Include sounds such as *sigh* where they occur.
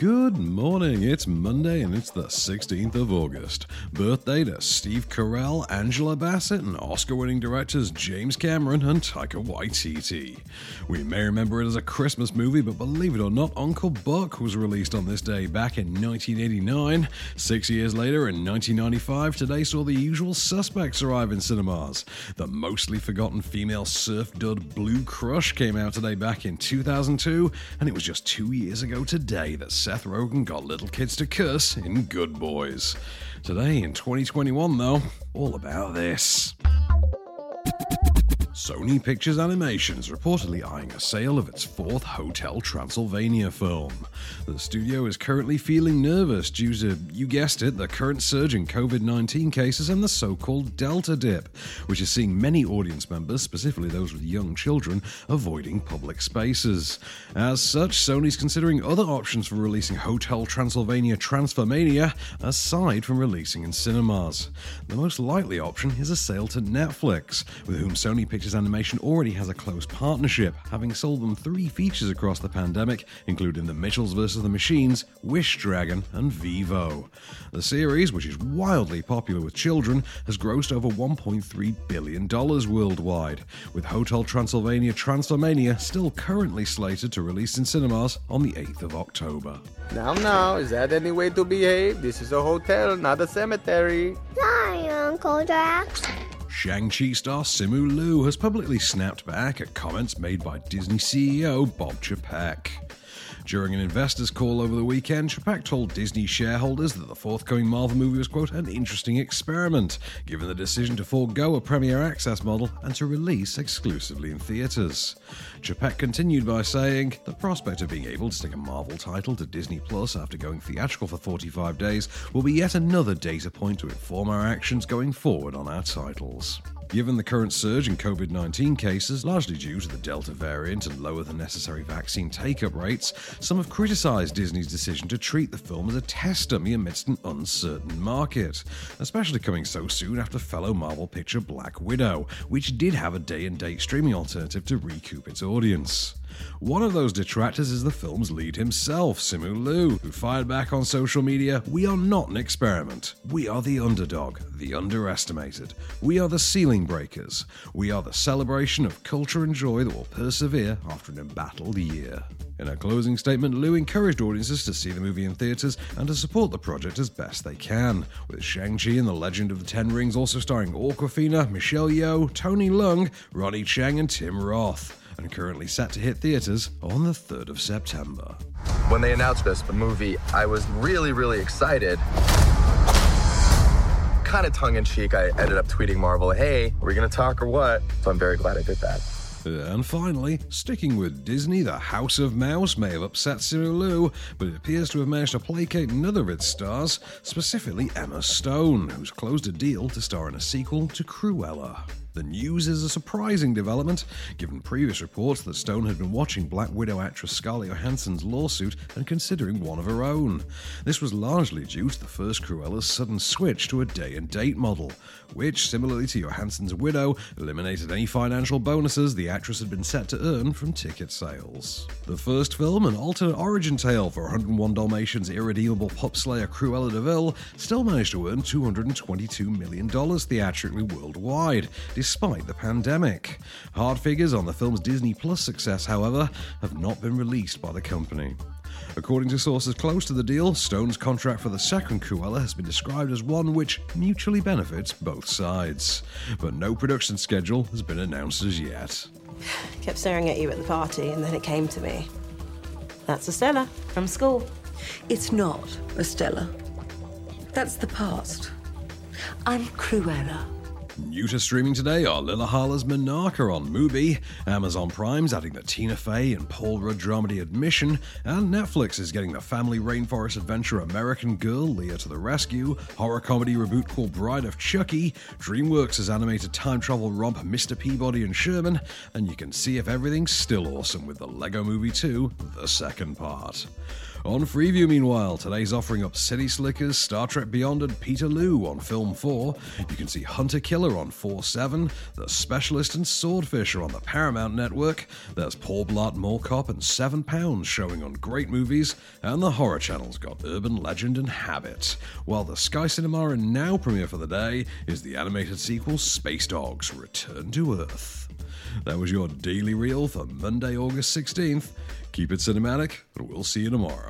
Good morning. It's Monday and it's the 16th of August. Birthday to Steve Carell, Angela Bassett, and Oscar winning directors James Cameron and Taika Waititi. We may remember it as a Christmas movie, but believe it or not, Uncle Buck was released on this day back in 1989. Six years later, in 1995, today saw the usual suspects arrive in cinemas. The mostly forgotten female surf dud Blue Crush came out today back in 2002, and it was just two years ago today that Seth Rogen got little kids to curse in Good Boys. Today, in 2021, though, all about this. Sony Pictures Animation is reportedly eyeing a sale of its fourth Hotel Transylvania film. The studio is currently feeling nervous due to, you guessed it, the current surge in COVID 19 cases and the so called Delta dip, which is seeing many audience members, specifically those with young children, avoiding public spaces. As such, Sony's considering other options for releasing Hotel Transylvania Transformania aside from releasing in cinemas. The most likely option is a sale to Netflix, with whom Sony Pictures Animation already has a close partnership, having sold them three features across the pandemic, including The Mitchells vs. the Machines, Wish Dragon, and Vivo. The series, which is wildly popular with children, has grossed over $1.3 billion worldwide, with Hotel Transylvania Transformania still currently slated to release in cinemas on the 8th of October. Now, now, is that any way to behave? This is a hotel, not a cemetery. Sorry, Uncle Drac. Shang-Chi star Simu Liu has publicly snapped back at comments made by Disney CEO Bob Chapek. During an investors call over the weekend, Chapek told Disney shareholders that the forthcoming Marvel movie was, quote, an interesting experiment, given the decision to forego a premiere access model and to release exclusively in theaters. Chapek continued by saying, the prospect of being able to stick a Marvel title to Disney Plus after going theatrical for 45 days will be yet another data point to inform our actions going forward on our titles. Given the current surge in COVID 19 cases, largely due to the Delta variant and lower than necessary vaccine take up rates, some have criticised Disney's decision to treat the film as a test dummy amidst an uncertain market, especially coming so soon after fellow Marvel picture Black Widow, which did have a day and date streaming alternative to recoup its audience. One of those detractors is the film's lead himself, Simu Liu, who fired back on social media We are not an experiment. We are the underdog, the underestimated. We are the ceiling breakers. We are the celebration of culture and joy that will persevere after an embattled year. In a closing statement, Liu encouraged audiences to see the movie in theaters and to support the project as best they can, with Shang-Chi and the Legend of the Ten Rings also starring Awkwafina, Michelle Yeoh, Tony Leung, Ronnie Chieng, and Tim Roth and currently set to hit theaters on the 3rd of September. When they announced this, the movie, I was really, really excited. Kind of tongue in cheek, I ended up tweeting Marvel, hey, are we going to talk or what? So I'm very glad I did that. And finally, sticking with Disney, the House of Mouse may have upset Liu, but it appears to have managed to placate another of its stars, specifically Emma Stone, who's closed a deal to star in a sequel to Cruella. The news is a surprising development, given previous reports that Stone had been watching Black Widow actress Scarlett Johansson's lawsuit and considering one of her own. This was largely due to the first Cruella's sudden switch to a day and date model, which, similarly to Johansson's Widow, eliminated any financial bonuses the actress had been set to earn from ticket sales. The first film, an alternate origin tale for 101 Dalmatians' irredeemable pop slayer Cruella de still managed to earn $222 million theatrically worldwide, despite the pandemic. Hard figures on the film's Disney Plus success, however, have not been released by the company. According to sources close to the deal, Stone's contract for the second Cruella has been described as one which mutually benefits both sides. But no production schedule has been announced as yet. *sighs* Kept staring at you at the party, and then it came to me. That's Estella from school. It's not Estella. That's the past. I'm Cruella. New to streaming today are Lillahala's Monarcha on Mubi, Amazon Prime's adding the Tina Fey and Paul Rudd dramedy Admission, and Netflix is getting the family rainforest adventure American Girl Lea to the Rescue, horror comedy reboot called Bride of Chucky, DreamWorks' has animated time travel romp Mr. Peabody and Sherman, and you can see if everything's still awesome with the Lego Movie 2, the second part. On Freeview, meanwhile, today's offering up City Slickers, Star Trek Beyond, and Peterloo on Film 4. You can see Hunter Killer on 4 7, The Specialist and Swordfish are on the Paramount Network. There's Paul Blart Mall Cop and 7 Pounds showing on Great Movies, and the Horror Channel's got Urban Legend and Habit. While the Sky Cinema and Now premiere for the day is the animated sequel Space Dogs Return to Earth. That was your daily reel for Monday, August 16th. Keep it cinematic, and we'll see you tomorrow.